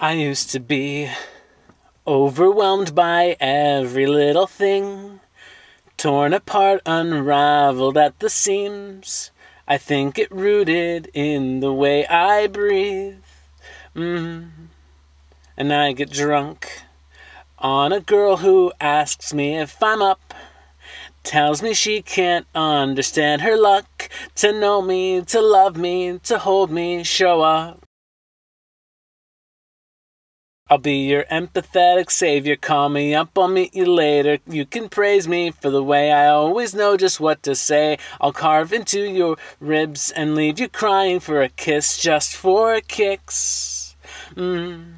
I used to be overwhelmed by every little thing, torn apart, unraveled at the seams. I think it rooted in the way I breathe. Mm. And I get drunk on a girl who asks me if I'm up. Tells me she can't understand her luck to know me, to love me, to hold me, show up. I'll be your empathetic savior. Call me up, I'll meet you later. You can praise me for the way I always know just what to say. I'll carve into your ribs and leave you crying for a kiss just for kicks. Mm.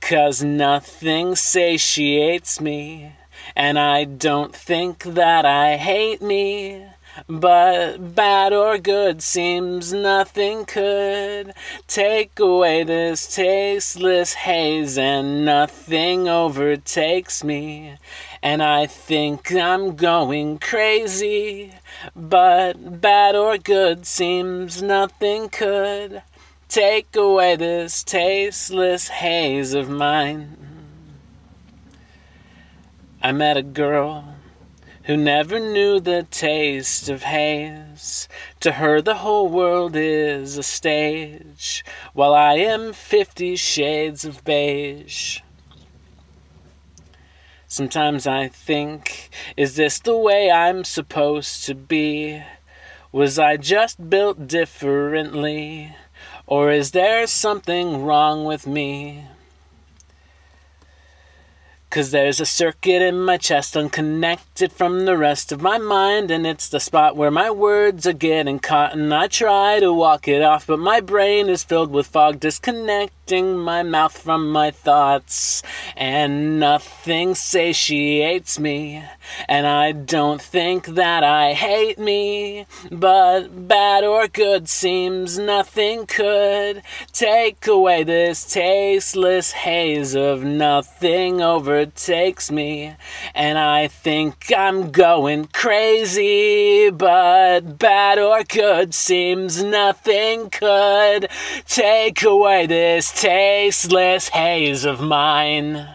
Cause nothing satiates me, and I don't think that I hate me. But bad or good seems nothing could take away this tasteless haze, and nothing overtakes me. And I think I'm going crazy, but bad or good seems nothing could take away this tasteless haze of mine. I met a girl who never knew the taste of haze. To her, the whole world is a stage, while I am fifty shades of beige. Sometimes I think, is this the way I'm supposed to be? Was I just built differently? Or is there something wrong with me? Cause there's a circuit in my chest unconnected from the rest of my mind, and it's the spot where my words are getting caught. And I try to walk it off, but my brain is filled with fog, disconnecting my mouth from my thoughts. And nothing satiates me, and I don't think that I hate me. But bad or good seems nothing could take away this tasteless haze of nothing over overtakes me, and I think I'm going crazy. But bad or good seems nothing could take away this tasteless haze of mine.